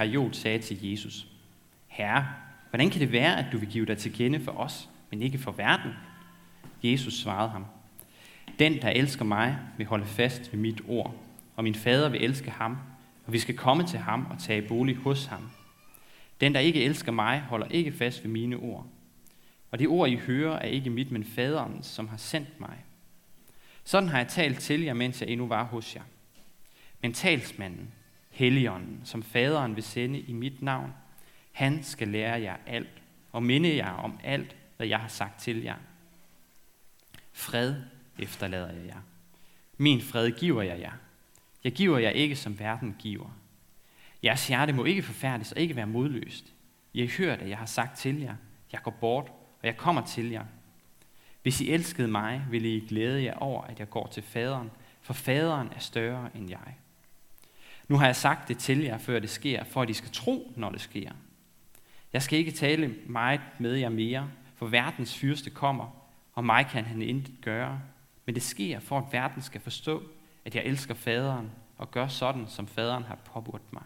Iskariot sagde til Jesus, Herre, hvordan kan det være, at du vil give dig til kende for os, men ikke for verden? Jesus svarede ham, Den, der elsker mig, vil holde fast ved mit ord, og min fader vil elske ham, og vi skal komme til ham og tage bolig hos ham. Den, der ikke elsker mig, holder ikke fast ved mine ord. Og det ord, I hører, er ikke mit, men faderens, som har sendt mig. Sådan har jeg talt til jer, mens jeg endnu var hos jer. Men talsmanden, Helligånden, som faderen vil sende i mit navn, han skal lære jer alt og minde jer om alt, hvad jeg har sagt til jer. Fred efterlader jeg jer. Min fred giver jeg jer. Jeg giver jer ikke, som verden giver. Jeres hjerte må ikke forfærdes og ikke være modløst. I har hørt, at jeg har sagt til jer, jeg går bort, og jeg kommer til jer. Hvis I elskede mig, ville I glæde jer over, at jeg går til faderen, for faderen er større end jeg. Nu har jeg sagt det til jer, før det sker, for at I skal tro, når det sker. Jeg skal ikke tale meget med jer mere, for verdens fyrste kommer, og mig kan han intet gøre. Men det sker, for at verden skal forstå, at jeg elsker faderen, og gør sådan, som faderen har påbudt mig.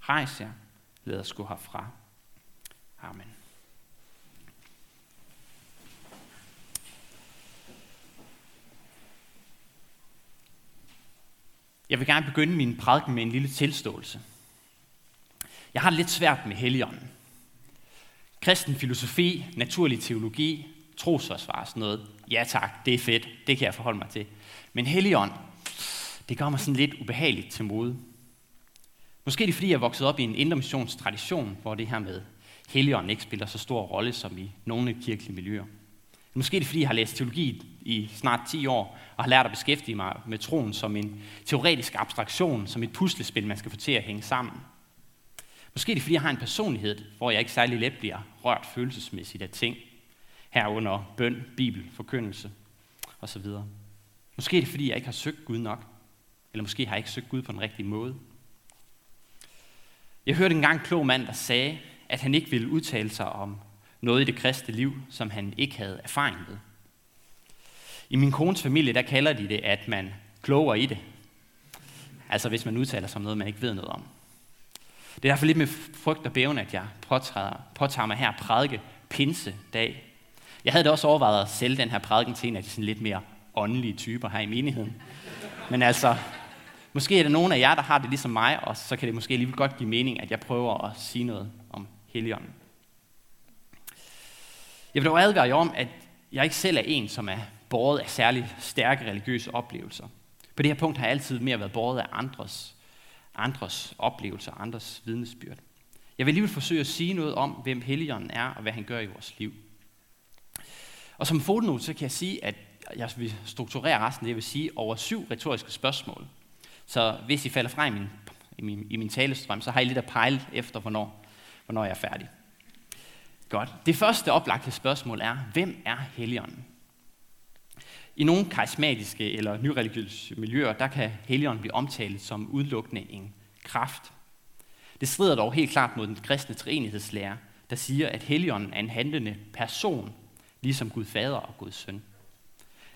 Rejs jer, lad os gå herfra. Amen. Jeg vil gerne begynde min prædiken med en lille tilståelse. Jeg har det lidt svært med Helligånden. Kristen filosofi, naturlig teologi, trosforsvar sådan noget. Ja tak, det er fedt, det kan jeg forholde mig til. Men Helligånd, det gør mig sådan lidt ubehageligt til mode. Måske er det fordi, jeg er vokset op i en indremissionstradition, hvor det her med Helligånden ikke spiller så stor rolle som i nogle kirkelige miljøer. Måske er det fordi, jeg har læst teologi i snart 10 år, og har lært at beskæftige mig med troen som en teoretisk abstraktion, som et puslespil, man skal få til at hænge sammen. Måske er det fordi, jeg har en personlighed, hvor jeg ikke særlig let bliver rørt følelsesmæssigt af ting, herunder bøn, bibel, forkyndelse osv. Måske er det fordi, jeg ikke har søgt Gud nok, eller måske har jeg ikke søgt Gud på den rigtige måde. Jeg hørte engang en klog mand, der sagde, at han ikke ville udtale sig om noget i det kristne liv, som han ikke havde erfaring med. I min kones familie, der kalder de det, at man kloger i det. Altså hvis man udtaler sig om noget, man ikke ved noget om. Det er derfor lidt med frygt og bæven, at jeg påtager, påtager mig her prædike pinsedag. Jeg havde da også overvejet at sælge den her prædiken til en af de sådan lidt mere åndelige typer her i menigheden. Men altså, måske er der nogen af jer, der har det ligesom mig, og så kan det måske alligevel godt give mening, at jeg prøver at sige noget om Helligånden. Jeg vil dog advare jer om, at jeg ikke selv er en, som er båret af særlig stærke religiøse oplevelser. På det her punkt har jeg altid mere været båret af andres, andres oplevelser, andres vidnesbyrd. Jeg vil alligevel forsøge at sige noget om, hvem Helligånden er, og hvad han gør i vores liv. Og som fodnote, så kan jeg sige, at jeg vil strukturere resten, det vil sige over syv retoriske spørgsmål. Så hvis I falder fra i min, i min, i min talestrøm, så har I lidt at pejle efter, hvornår, hvornår jeg er færdig. Godt. Det første oplagte spørgsmål er, hvem er Helligånden? I nogle karismatiske eller nyreligiøse miljøer, der kan Helligånden blive omtalt som udelukkende en kraft. Det strider dog helt klart mod den kristne treenighedslære, der siger, at Helligånden er en handlende person, ligesom Gud Fader og Gud Søn.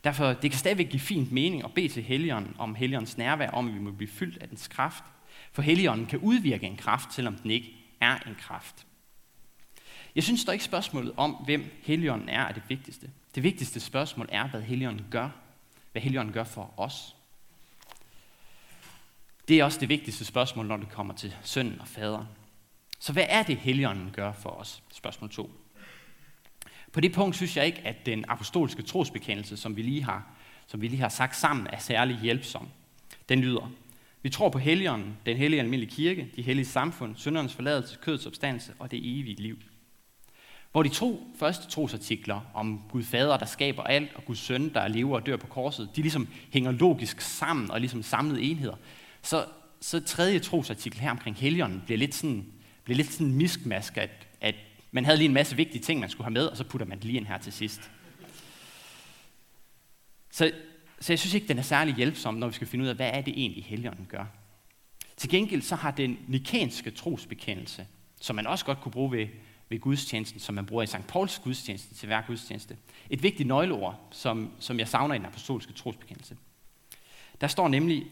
Derfor det kan stadigvæk give fint mening at bede til Helligånden om Helligåndens nærvær, om at vi må blive fyldt af dens kraft. For Helligånden kan udvirke en kraft, selvom den ikke er en kraft. Jeg synes dog ikke spørgsmålet om, hvem Helligånden er, er det vigtigste. Det vigtigste spørgsmål er, hvad Helligånden gør. Hvad Helligånden gør for os. Det er også det vigtigste spørgsmål, når det kommer til sønnen og faderen. Så hvad er det, Helligånden gør for os? Spørgsmål 2. På det punkt synes jeg ikke, at den apostolske trosbekendelse, som vi lige har, som vi lige har sagt sammen, er særlig hjælpsom. Den lyder, vi tror på Helligånden, den hellige almindelige kirke, de hellige samfund, syndernes forladelse, kødets opstandelse og det evige liv. Hvor de to første trosartikler om Gud Fader, der skaber alt, og Guds Søn, der lever og dør på korset, de ligesom hænger logisk sammen og ligesom samlede enheder. Så, så tredje trosartikel her omkring Helligånden bliver lidt sådan, bliver lidt sådan miskmask, at, at man havde lige en masse vigtige ting, man skulle have med, og så putter man det lige ind her til sidst. Så, så jeg synes ikke, den er særlig hjælpsom, når vi skal finde ud af, hvad er det egentlig, Helligånden gør. Til gengæld så har den nikenske trosbekendelse, som man også godt kunne bruge ved, ved gudstjenesten, som man bruger i St. Pauls gudstjeneste til hver gudstjeneste. Et vigtigt nøgleord, som, som jeg savner i den apostolske trosbekendelse. Der står nemlig,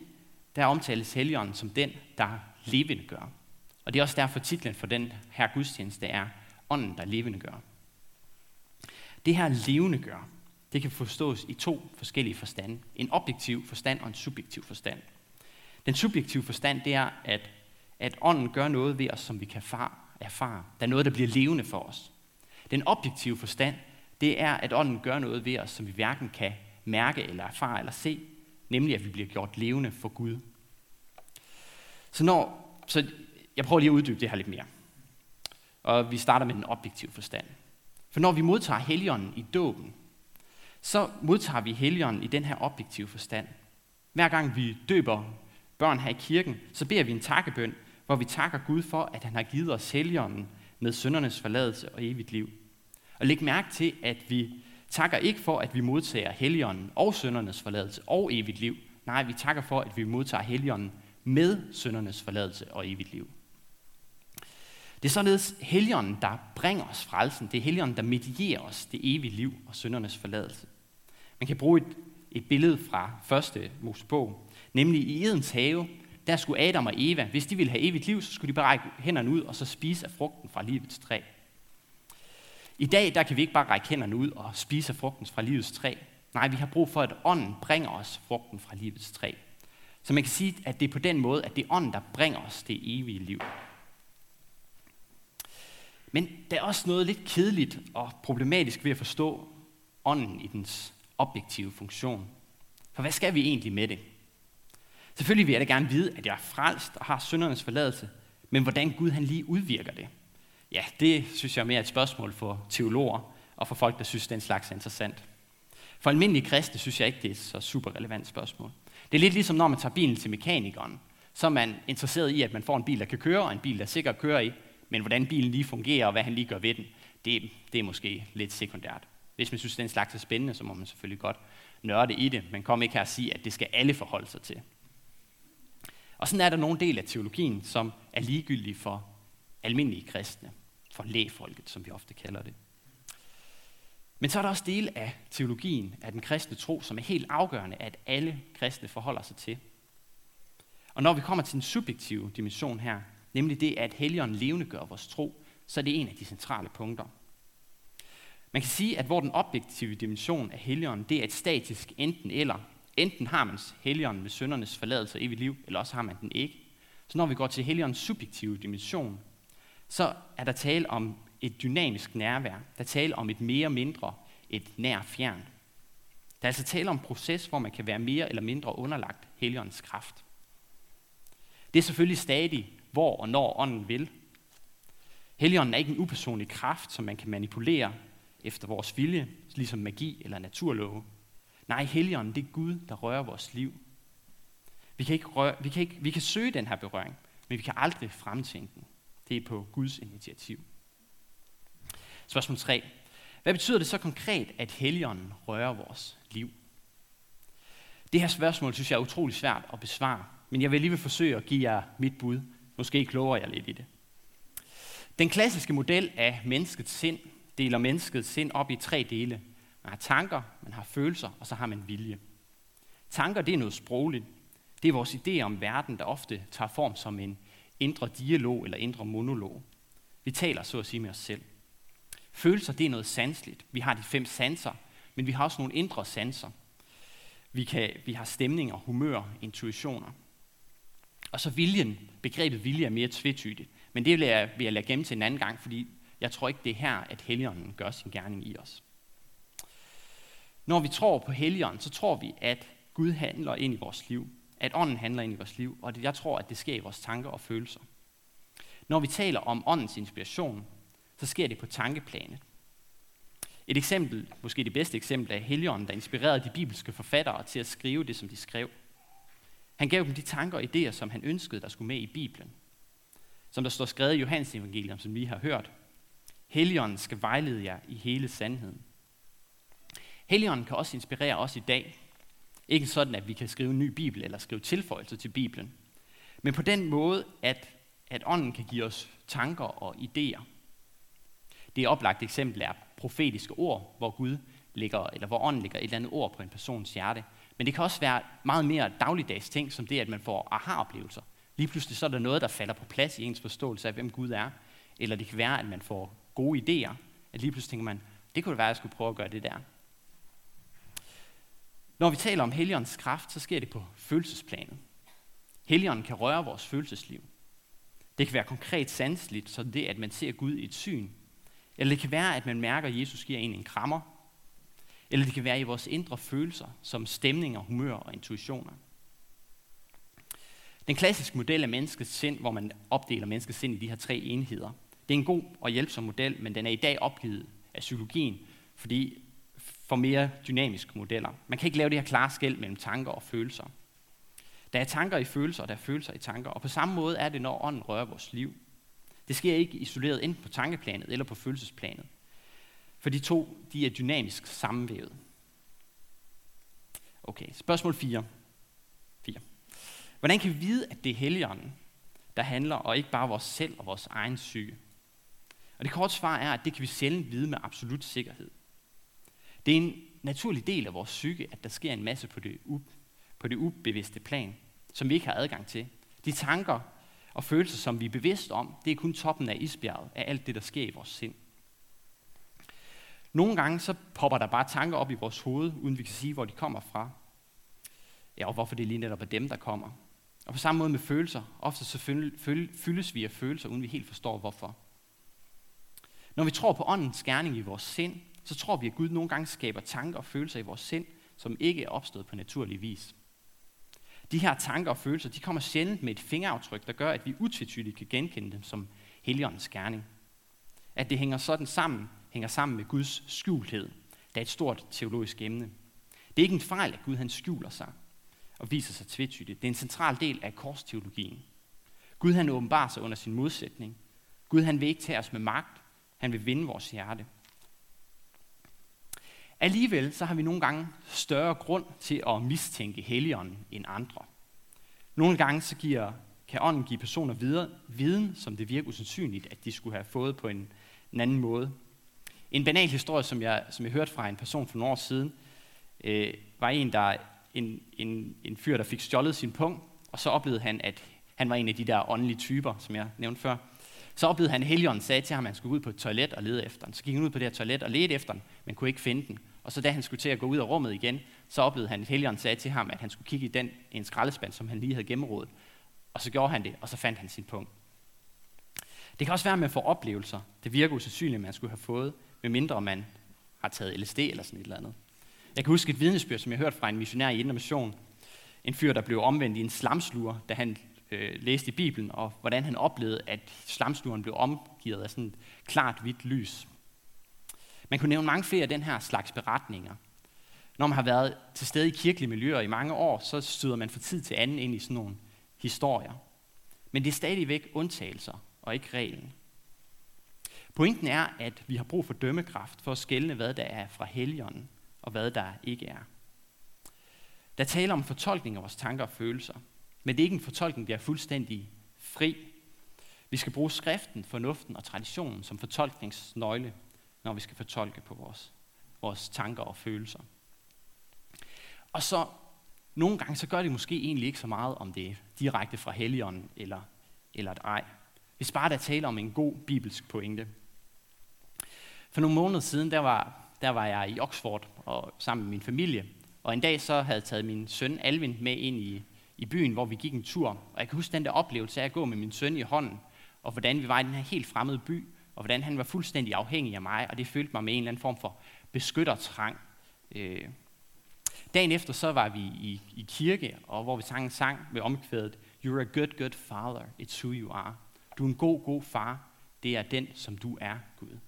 der omtales Helligånden som den, der levende gør. Og det er også derfor titlen for den her gudstjeneste er Ånden, der levende gør. Det her levende gør, det kan forstås i to forskellige forstande. En objektiv forstand og en subjektiv forstand. Den subjektive forstand, det er, at, at ånden gør noget ved os, som vi kan far, erfare. Der er noget, der bliver levende for os. Den objektive forstand, det er, at ånden gør noget ved os, som vi hverken kan mærke eller erfare eller se, nemlig at vi bliver gjort levende for Gud. Så, når, så jeg prøver lige at uddybe det her lidt mere. Og vi starter med den objektive forstand. For når vi modtager heligånden i dåben, så modtager vi heligånden i den her objektive forstand. Hver gang vi døber børn her i kirken, så beder vi en takkebøn, hvor vi takker Gud for, at han har givet os heligånden med søndernes forladelse og evigt liv. Og læg mærke til, at vi takker ikke for, at vi modtager heligånden og søndernes forladelse og evigt liv. Nej, vi takker for, at vi modtager heligånden med søndernes forladelse og evigt liv. Det er således Helligånden, der bringer os frelsen. Det er Helligånden, der medierer os det evige liv og syndernes forladelse. Man kan bruge et, et billede fra første Mosebog, nemlig i Edens have, der skulle Adam og Eva, hvis de ville have evigt liv, så skulle de bare række hænderne ud og så spise af frugten fra livets træ. I dag der kan vi ikke bare række hænderne ud og spise af frugten fra livets træ. Nej, vi har brug for, at ånden bringer os frugten fra livets træ. Så man kan sige, at det er på den måde, at det er ånden, der bringer os det evige liv. Men der er også noget lidt kedeligt og problematisk ved at forstå ånden i dens objektive funktion. For hvad skal vi egentlig med det? Selvfølgelig vil jeg da gerne vide, at jeg er frelst og har syndernes forladelse, men hvordan Gud han lige udvirker det? Ja, det synes jeg er mere et spørgsmål for teologer og for folk, der synes, den slags er interessant. For almindelige kristne synes jeg ikke, det er et så super relevant spørgsmål. Det er lidt ligesom, når man tager bilen til mekanikeren. Så er man interesseret i, at man får en bil, der kan køre, og en bil, der sikkert kører i. Men hvordan bilen lige fungerer, og hvad han lige gør ved den, det, det er måske lidt sekundært. Hvis man synes, den slags er spændende, så må man selvfølgelig godt nørde i det, men kom ikke her og sige, at det skal alle forholde sig til. Og sådan er der nogle del af teologien, som er ligegyldige for almindelige kristne, for lægfolket, som vi ofte kalder det. Men så er der også dele af teologien, af den kristne tro, som er helt afgørende, at alle kristne forholder sig til. Og når vi kommer til den subjektive dimension her, nemlig det, at Helligånden levende gør vores tro, så er det en af de centrale punkter. Man kan sige, at hvor den objektive dimension af Helligånden, det er et statisk enten eller. Enten har man Helligånden med søndernes forladelse og evigt liv, eller også har man den ikke. Så når vi går til Helligåndens subjektive dimension, så er der tale om et dynamisk nærvær. Der er tale om et mere mindre, et nær fjern. Der er altså tale om en proces, hvor man kan være mere eller mindre underlagt Helligåndens kraft. Det er selvfølgelig stadig hvor og når ånden vil. Helligånden er ikke en upersonlig kraft, som man kan manipulere efter vores vilje, ligesom magi eller naturlove. Nej, Helligånden det er Gud, der rører vores liv. Vi kan, ikke røre, vi, kan ikke, vi kan søge den her berøring, men vi kan aldrig fremtænke den. Det er på Guds initiativ. Spørgsmål 3. Hvad betyder det så konkret, at Helligånden rører vores liv? Det her spørgsmål synes jeg er utrolig svært at besvare, men jeg vil alligevel forsøge at give jer mit bud Måske kloger jeg lidt i det. Den klassiske model af menneskets sind deler menneskets sind op i tre dele. Man har tanker, man har følelser, og så har man vilje. Tanker, det er noget sprogligt. Det er vores idé om verden, der ofte tager form som en indre dialog eller indre monolog. Vi taler så at sige med os selv. Følelser, det er noget sansligt. Vi har de fem sanser, men vi har også nogle indre sanser. Vi, kan, vi har stemninger, humør, intuitioner. Og så viljen, begrebet vilje er mere tvetydigt. Men det vil jeg, vil jeg lade gemme til en anden gang, fordi jeg tror ikke, det er her, at Helligånden gør sin gerning i os. Når vi tror på Helligånden, så tror vi, at Gud handler ind i vores liv. At ånden handler ind i vores liv. Og jeg tror, at det sker i vores tanker og følelser. Når vi taler om åndens inspiration, så sker det på tankeplanet. Et eksempel, måske det bedste eksempel, er Helligånden, der inspirerede de bibelske forfattere til at skrive det, som de skrev. Han gav dem de tanker og idéer, som han ønskede, der skulle med i Bibelen. Som der står skrevet i Johannes evangelium, som vi har hørt. Helligånden skal vejlede jer i hele sandheden. Helligånden kan også inspirere os i dag. Ikke sådan, at vi kan skrive en ny bibel eller skrive tilføjelser til Bibelen. Men på den måde, at, at ånden kan give os tanker og idéer. Det oplagte eksempel er profetiske ord, hvor Gud ligger, eller hvor ånden ligger et eller andet ord på en persons hjerte, men det kan også være meget mere dagligdags ting, som det, at man får aha-oplevelser. Lige pludselig så er der noget, der falder på plads i ens forståelse af, hvem Gud er. Eller det kan være, at man får gode idéer. At lige pludselig tænker man, det kunne det være, at jeg skulle prøve at gøre det der. Når vi taler om Helligåndens kraft, så sker det på følelsesplanet. Helligånden kan røre vores følelsesliv. Det kan være konkret sanseligt, så det, at man ser Gud i et syn. Eller det kan være, at man mærker, at Jesus giver en en krammer. Eller det kan være i vores indre følelser, som stemninger, humør og intuitioner. Den klassiske model af menneskets sind, hvor man opdeler menneskets sind i de her tre enheder, det er en god og hjælpsom model, men den er i dag opgivet af psykologien, fordi for mere dynamiske modeller. Man kan ikke lave det her klare skæld mellem tanker og følelser. Der er tanker i følelser, og der er følelser i tanker. Og på samme måde er det, når ånden rører vores liv. Det sker ikke isoleret enten på tankeplanet eller på følelsesplanet. For de to, de er dynamisk sammenvævet. Okay, spørgsmål 4. 4. Hvordan kan vi vide, at det er Helligånden, der handler, og ikke bare vores selv og vores egen syge? Og det korte svar er, at det kan vi sjældent vide med absolut sikkerhed. Det er en naturlig del af vores psyke, at der sker en masse på det, u- på det ubevidste plan, som vi ikke har adgang til. De tanker og følelser, som vi er bevidste om, det er kun toppen af isbjerget af alt det, der sker i vores sind. Nogle gange så popper der bare tanker op i vores hoved, uden vi kan sige, hvor de kommer fra. Ja, og hvorfor det lige netop er dem, der kommer. Og på samme måde med følelser. Ofte så fyldes vi af følelser, uden vi helt forstår hvorfor. Når vi tror på åndens gerning i vores sind, så tror vi, at Gud nogle gange skaber tanker og følelser i vores sind, som ikke er opstået på naturlig vis. De her tanker og følelser, de kommer sjældent med et fingeraftryk, der gør, at vi utvetydigt kan genkende dem som Helligåndens gerning. At det hænger sådan sammen, hænger sammen med Guds skjulthed. Det er et stort teologisk emne. Det er ikke en fejl, at Gud han skjuler sig og viser sig tvetydigt. Det er en central del af korsteologien. Gud han åbenbarer sig under sin modsætning. Gud han vil ikke tage os med magt. Han vil vinde vores hjerte. Alligevel så har vi nogle gange større grund til at mistænke Helligånden end andre. Nogle gange så giver, kan ånden give personer videre, viden, som det virker usandsynligt, at de skulle have fået på en, en anden måde. En banal historie, som jeg, som jeg hørte fra en person for nogle år siden, øh, var en, der, en, en, en fyr, der fik stjålet sin pung, og så oplevede han, at han var en af de der åndelige typer, som jeg nævnte før. Så oplevede han, at Helion sagde til ham, at han skulle ud på et toilet og lede efter den. Så gik han ud på det her toilet og ledte efter den, men kunne ikke finde den. Og så da han skulle til at gå ud af rummet igen, så oplevede han, at Helion sagde til ham, at han skulle kigge i den en skraldespand, som han lige havde gennemrådet. Og så gjorde han det, og så fandt han sin punkt. Det kan også være, at man får oplevelser. Det virker usandsynligt, at man skulle have fået, medmindre man har taget LSD eller sådan et eller andet. Jeg kan huske et vidnesbyrd, som jeg hørte fra en missionær i Indre Mission. En fyr, der blev omvendt i en slamsluger, da han øh, læste i Bibelen, og hvordan han oplevede, at slamslugeren blev omgivet af sådan et klart hvidt lys. Man kunne nævne mange flere af den her slags beretninger. Når man har været til stede i kirkelige miljøer i mange år, så støder man fra tid til anden ind i sådan nogle historier. Men det er stadigvæk undtagelser og ikke reglen. Pointen er, at vi har brug for dømmekraft for at skelne, hvad der er fra helligånden og hvad der ikke er. Der taler om fortolkning af vores tanker og følelser, men det er ikke en fortolkning, der er fuldstændig fri. Vi skal bruge skriften, fornuften og traditionen som fortolkningsnøgle, når vi skal fortolke på vores, vores tanker og følelser. Og så nogle gange, så gør det måske egentlig ikke så meget, om det er direkte fra Helligånden eller, eller et ej. Hvis bare der taler om en god bibelsk pointe. For nogle måneder siden, der var, der var jeg i Oxford og sammen med min familie. Og en dag så havde jeg taget min søn Alvin med ind i, i byen, hvor vi gik en tur. Og jeg kan huske den der oplevelse af at gå med min søn i hånden, og hvordan vi var i den her helt fremmede by, og hvordan han var fuldstændig afhængig af mig, og det følte mig med en eller anden form for beskyttertrang. Øh. Dagen efter så var vi i, i kirke, og hvor vi sang en sang med omkvædet, You're a good, good father, it's who you are. Du er en god, god far, det er den, som du er, Gud.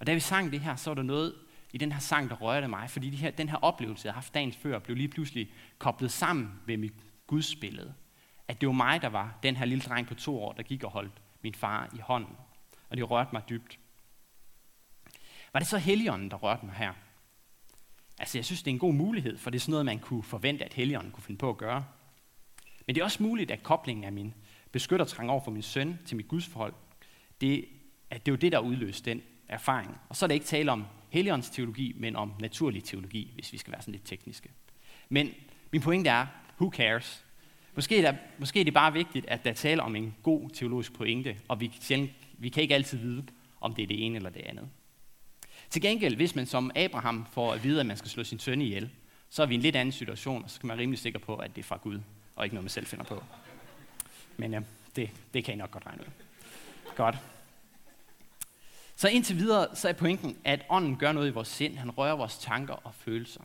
Og da vi sang det her, så var der noget i den her sang, der rørte mig, fordi de her, den her oplevelse, jeg har haft dagen før, blev lige pludselig koblet sammen med mit gudsbillede. At det var mig, der var den her lille dreng på to år, der gik og holdt min far i hånden. Og det rørte mig dybt. Var det så Helligånden, der rørte mig her? Altså, jeg synes, det er en god mulighed, for det er sådan noget, man kunne forvente, at Helligånden kunne finde på at gøre. Men det er også muligt, at koblingen af min beskyttertrang over for min søn til mit gudsforhold, det, at det er jo det, der udløste den erfaring. Og så er det ikke tale om Helligåndens teologi, men om naturlig teologi, hvis vi skal være sådan lidt tekniske. Men min pointe er, who cares? Måske er, der, måske er det bare vigtigt, at der taler om en god teologisk pointe, og vi, sjældent, vi kan ikke altid vide, om det er det ene eller det andet. Til gengæld, hvis man som Abraham får at vide, at man skal slå sin søn ihjel, så er vi i en lidt anden situation, og så kan man rimelig sikker på, at det er fra Gud, og ikke noget, man selv finder på. Men ja, det, det kan I nok godt regne ud. Godt. Så indtil videre, så er pointen, at ånden gør noget i vores sind. Han rører vores tanker og følelser.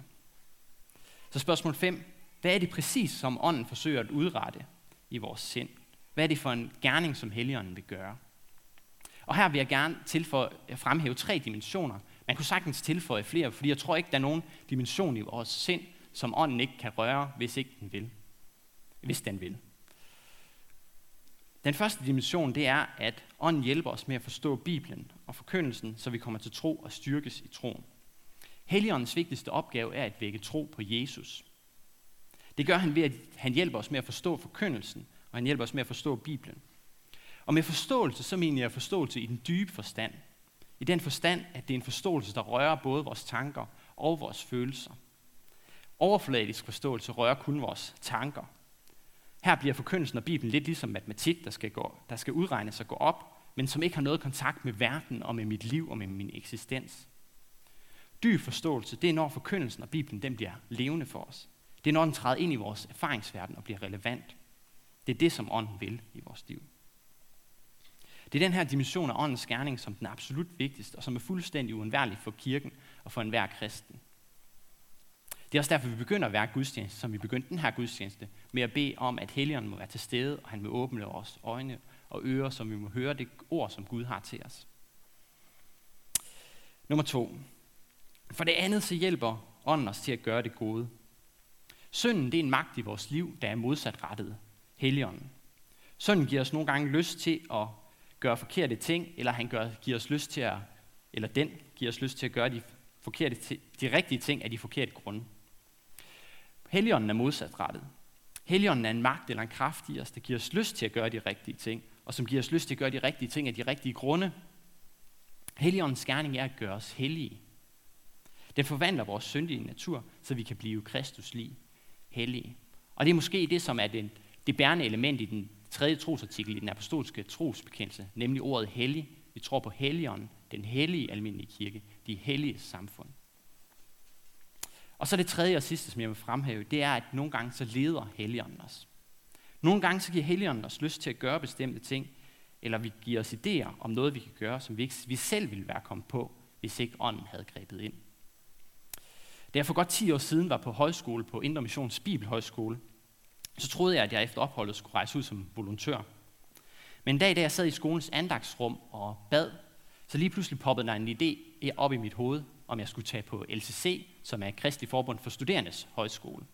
Så spørgsmål 5. Hvad er det præcis, som ånden forsøger at udrette i vores sind? Hvad er det for en gerning, som Helligånden vil gøre? Og her vil jeg gerne tilføje, øh, fremhæve tre dimensioner. Man kunne sagtens tilføje flere, fordi jeg tror ikke, der er nogen dimension i vores sind, som ånden ikke kan røre, hvis ikke den vil. Hvis den vil. Den første dimension, det er, at ånden hjælper os med at forstå Bibelen og forkyndelsen, så vi kommer til tro og styrkes i troen. Helligåndens vigtigste opgave er at vække tro på Jesus. Det gør han ved, at han hjælper os med at forstå forkyndelsen, og han hjælper os med at forstå Bibelen. Og med forståelse, så mener jeg forståelse i den dybe forstand. I den forstand, at det er en forståelse, der rører både vores tanker og vores følelser. Overfladisk forståelse rører kun vores tanker. Her bliver forkyndelsen af Bibelen lidt ligesom matematik, der skal, gå, der skal udregnes og gå op, men som ikke har noget kontakt med verden og med mit liv og med min eksistens. Dyb forståelse, det er når forkyndelsen af Bibelen den bliver levende for os. Det er når den træder ind i vores erfaringsverden og bliver relevant. Det er det, som ånden vil i vores liv. Det er den her dimension af åndens gerning, som den er absolut vigtigste, og som er fuldstændig uundværlig for kirken og for enhver kristen. Det er også derfor, vi begynder at være gudstjeneste, som vi begyndte den her gudstjeneste, med at bede om, at Helligånden må være til stede, og han vil åbne vores øjne og ører, så vi må høre det ord, som Gud har til os. Nummer to. For det andet så hjælper ånden os til at gøre det gode. Synden det er en magt i vores liv, der er modsatrettet Helligånden. Synden giver os nogle gange lyst til at gøre forkerte ting, eller han gør, giver os lyst til at, eller den giver os lyst til at gøre de, forkerte, de rigtige ting af de forkerte grunde. Helligånden er modsatrettet. Helligånden er en magt eller en kraft i os, der giver os lyst til at gøre de rigtige ting, og som giver os lyst til at gøre de rigtige ting af de rigtige grunde. Helligåndens gerning er at gøre os hellige. Den forvandler vores syndige natur, så vi kan blive Kristus lige hellige. Og det er måske det, som er den, det bærende element i den tredje trosartikel i den apostolske trosbekendelse, nemlig ordet hellig. Vi tror på Helligånden, den hellige almindelige kirke, de hellige samfund. Og så det tredje og sidste, som jeg vil fremhæve, det er, at nogle gange så leder Helligånden os. Nogle gange så giver Helligånden os lyst til at gøre bestemte ting, eller vi giver os idéer om noget, vi kan gøre, som vi, ikke, vi selv ville være kommet på, hvis ikke ånden havde grebet ind. Da jeg for godt 10 år siden var på højskole på Indre Missions Bibelhøjskole, så troede jeg, at jeg efter opholdet skulle rejse ud som volontør. Men en dag, da jeg sad i skolens andagsrum og bad, så lige pludselig poppede der en idé op i mit hoved, om jeg skulle tage på LCC, som er Kristelig Forbund for Studerendes Højskole.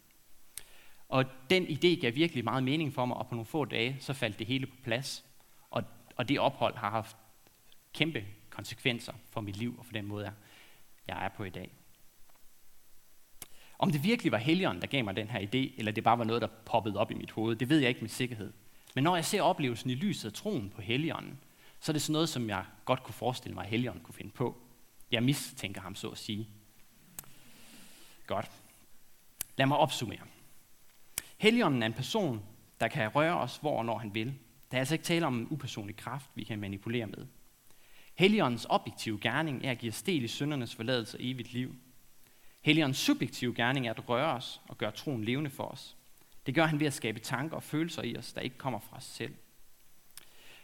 Og den idé gav virkelig meget mening for mig, og på nogle få dage, så faldt det hele på plads. Og, og det ophold har haft kæmpe konsekvenser for mit liv og for den måde, jeg er på i dag. Om det virkelig var Helligånden, der gav mig den her idé, eller det bare var noget, der poppede op i mit hoved, det ved jeg ikke med sikkerhed. Men når jeg ser oplevelsen i lyset af troen på Helligånden, så er det sådan noget, som jeg godt kunne forestille mig, at Helligånden kunne finde på. Jeg mistænker ham så at sige. Godt. Lad mig opsummere. Helligånden er en person, der kan røre os, hvor og når han vil. Der er altså ikke tale om en upersonlig kraft, vi kan manipulere med. Helligåndens objektive gerning er at give os del i syndernes forladelse og evigt liv. Helligåndens subjektive gerning er at røre os og gøre troen levende for os. Det gør han ved at skabe tanker og følelser i os, der ikke kommer fra os selv.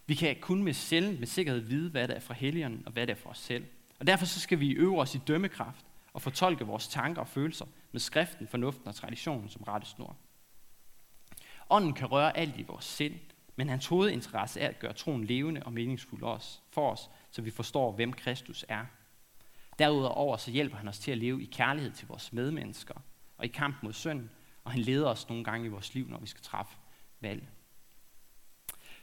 Vi kan kun med selv med sikkerhed vide, hvad der er fra Helligånden og hvad der er fra os selv. Og derfor så skal vi øve os i dømmekraft og fortolke vores tanker og følelser med skriften, fornuften og traditionen som rettesnor. Ånden kan røre alt i vores sind, men hans hovedinteresse er at gøre troen levende og meningsfuld for os, så vi forstår, hvem Kristus er. Derudover så hjælper han os til at leve i kærlighed til vores medmennesker og i kamp mod synd, og han leder os nogle gange i vores liv, når vi skal træffe valg.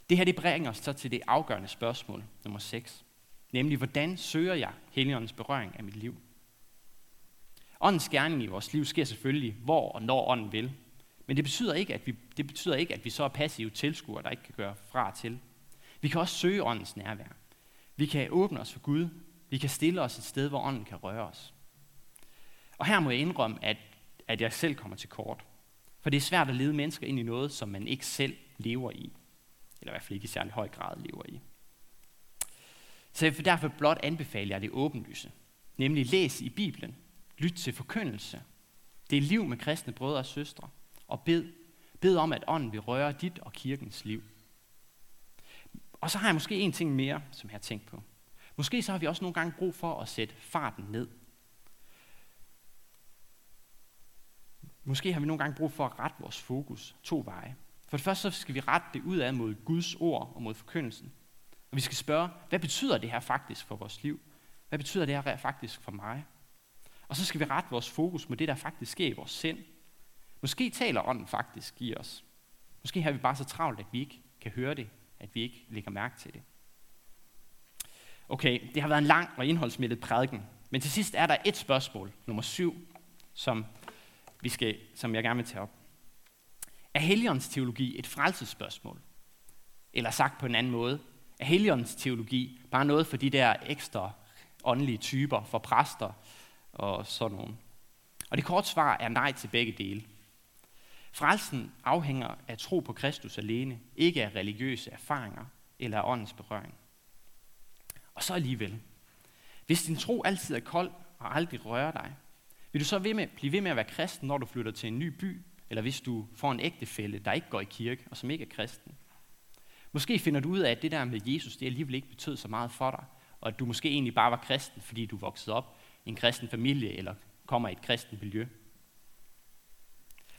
Det her det bringer os så til det afgørende spørgsmål, nummer 6. Nemlig, hvordan søger jeg Helligåndens berøring af mit liv? Åndens gerning i vores liv sker selvfølgelig, hvor og når ånden vil. Men det betyder ikke, at vi, det betyder ikke, at vi så er passive tilskuere, der ikke kan gøre fra til. Vi kan også søge åndens nærvær. Vi kan åbne os for Gud. Vi kan stille os et sted, hvor ånden kan røre os. Og her må jeg indrømme, at, at jeg selv kommer til kort. For det er svært at lede mennesker ind i noget, som man ikke selv lever i. Eller i hvert fald ikke i særlig høj grad lever i. Så jeg vil derfor blot anbefale jer det åbenlyse. Nemlig læs i Bibelen, lyt til forkyndelse. Det er liv med kristne brødre og søstre. Og bed, bed om, at ånden vil røre dit og kirkens liv. Og så har jeg måske en ting mere, som jeg har tænkt på. Måske så har vi også nogle gange brug for at sætte farten ned. Måske har vi nogle gange brug for at rette vores fokus to veje. For det første så skal vi rette det ud af mod Guds ord og mod forkyndelsen. Og vi skal spørge, hvad betyder det her faktisk for vores liv? Hvad betyder det her faktisk for mig? Og så skal vi rette vores fokus mod det, der faktisk sker i vores sind. Måske taler ånden faktisk i os. Måske har vi bare så travlt, at vi ikke kan høre det, at vi ikke lægger mærke til det. Okay, det har været en lang og indholdsmættet prædiken, men til sidst er der et spørgsmål, nummer syv, som, vi skal, som jeg gerne vil tage op. Er Helligåndens teologi et frelsesspørgsmål? Eller sagt på en anden måde, er Helligåndens teologi bare noget for de der ekstra åndelige typer, for præster og sådan nogen? Og det korte svar er nej til begge dele. Frelsen afhænger af tro på Kristus alene, ikke af religiøse erfaringer eller af åndens berøring. Og så alligevel. Hvis din tro altid er kold og aldrig rører dig, vil du så ved med, blive ved med at være kristen, når du flytter til en ny by, eller hvis du får en ægtefælle, der ikke går i kirke og som ikke er kristen? Måske finder du ud af, at det der med Jesus, det alligevel ikke betød så meget for dig, og at du måske egentlig bare var kristen, fordi du voksede op i en kristen familie, eller kommer i et kristen miljø.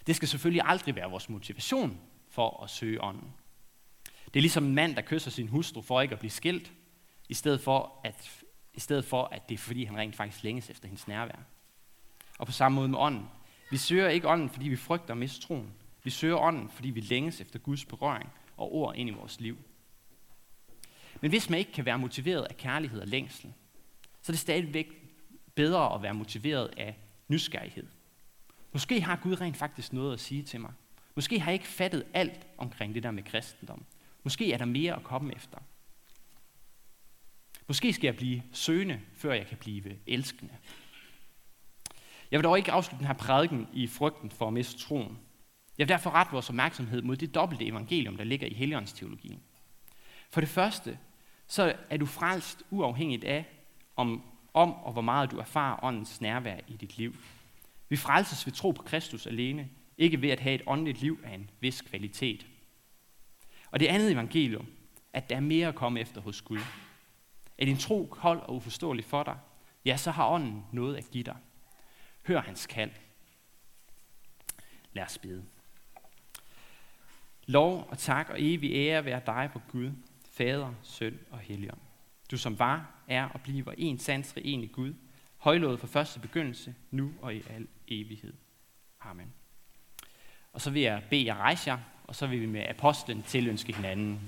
Det skal selvfølgelig aldrig være vores motivation for at søge ånden. Det er ligesom en mand, der kysser sin hustru for ikke at blive skilt, i stedet for, at, i stedet for, at det er fordi, han rent faktisk længes efter hendes nærvær. Og på samme måde med ånden. Vi søger ikke ånden, fordi vi frygter at miste troen. Vi søger ånden, fordi vi længes efter Guds berøring og ord ind i vores liv. Men hvis man ikke kan være motiveret af kærlighed og længsel, så er det stadigvæk bedre at være motiveret af nysgerrighed. Måske har Gud rent faktisk noget at sige til mig. Måske har jeg ikke fattet alt omkring det der med kristendom. Måske er der mere at komme efter. Måske skal jeg blive søgende, før jeg kan blive elskende. Jeg vil dog ikke afslutte den her prædiken i frygten for at miste troen. Jeg vil derfor rette vores opmærksomhed mod det dobbelte evangelium, der ligger i Helligåndsteologien. For det første, så er du frelst uafhængigt af, om, om og hvor meget du erfarer åndens nærvær i dit liv. Vi frelses ved tro på Kristus alene, ikke ved at have et åndeligt liv af en vis kvalitet. Og det andet evangelium, at der er mere at komme efter hos Gud. Er din tro kold og uforståelig for dig, ja, så har ånden noget at give dig. Hør hans kald. Lad os bede. Lov og tak og evig ære være dig på Gud, Fader, Søn og Helligånd. Du som var, er og bliver en sandsrig en Gud, højlået fra første begyndelse, nu og i al evighed. Amen. Og så vil jeg bede jer rejse jer, og så vil vi med apostlen tilønske hinanden.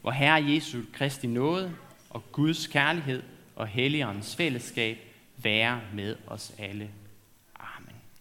Hvor Herre Jesu Kristi nåde og Guds kærlighed og Helligåndens fællesskab være med os alle.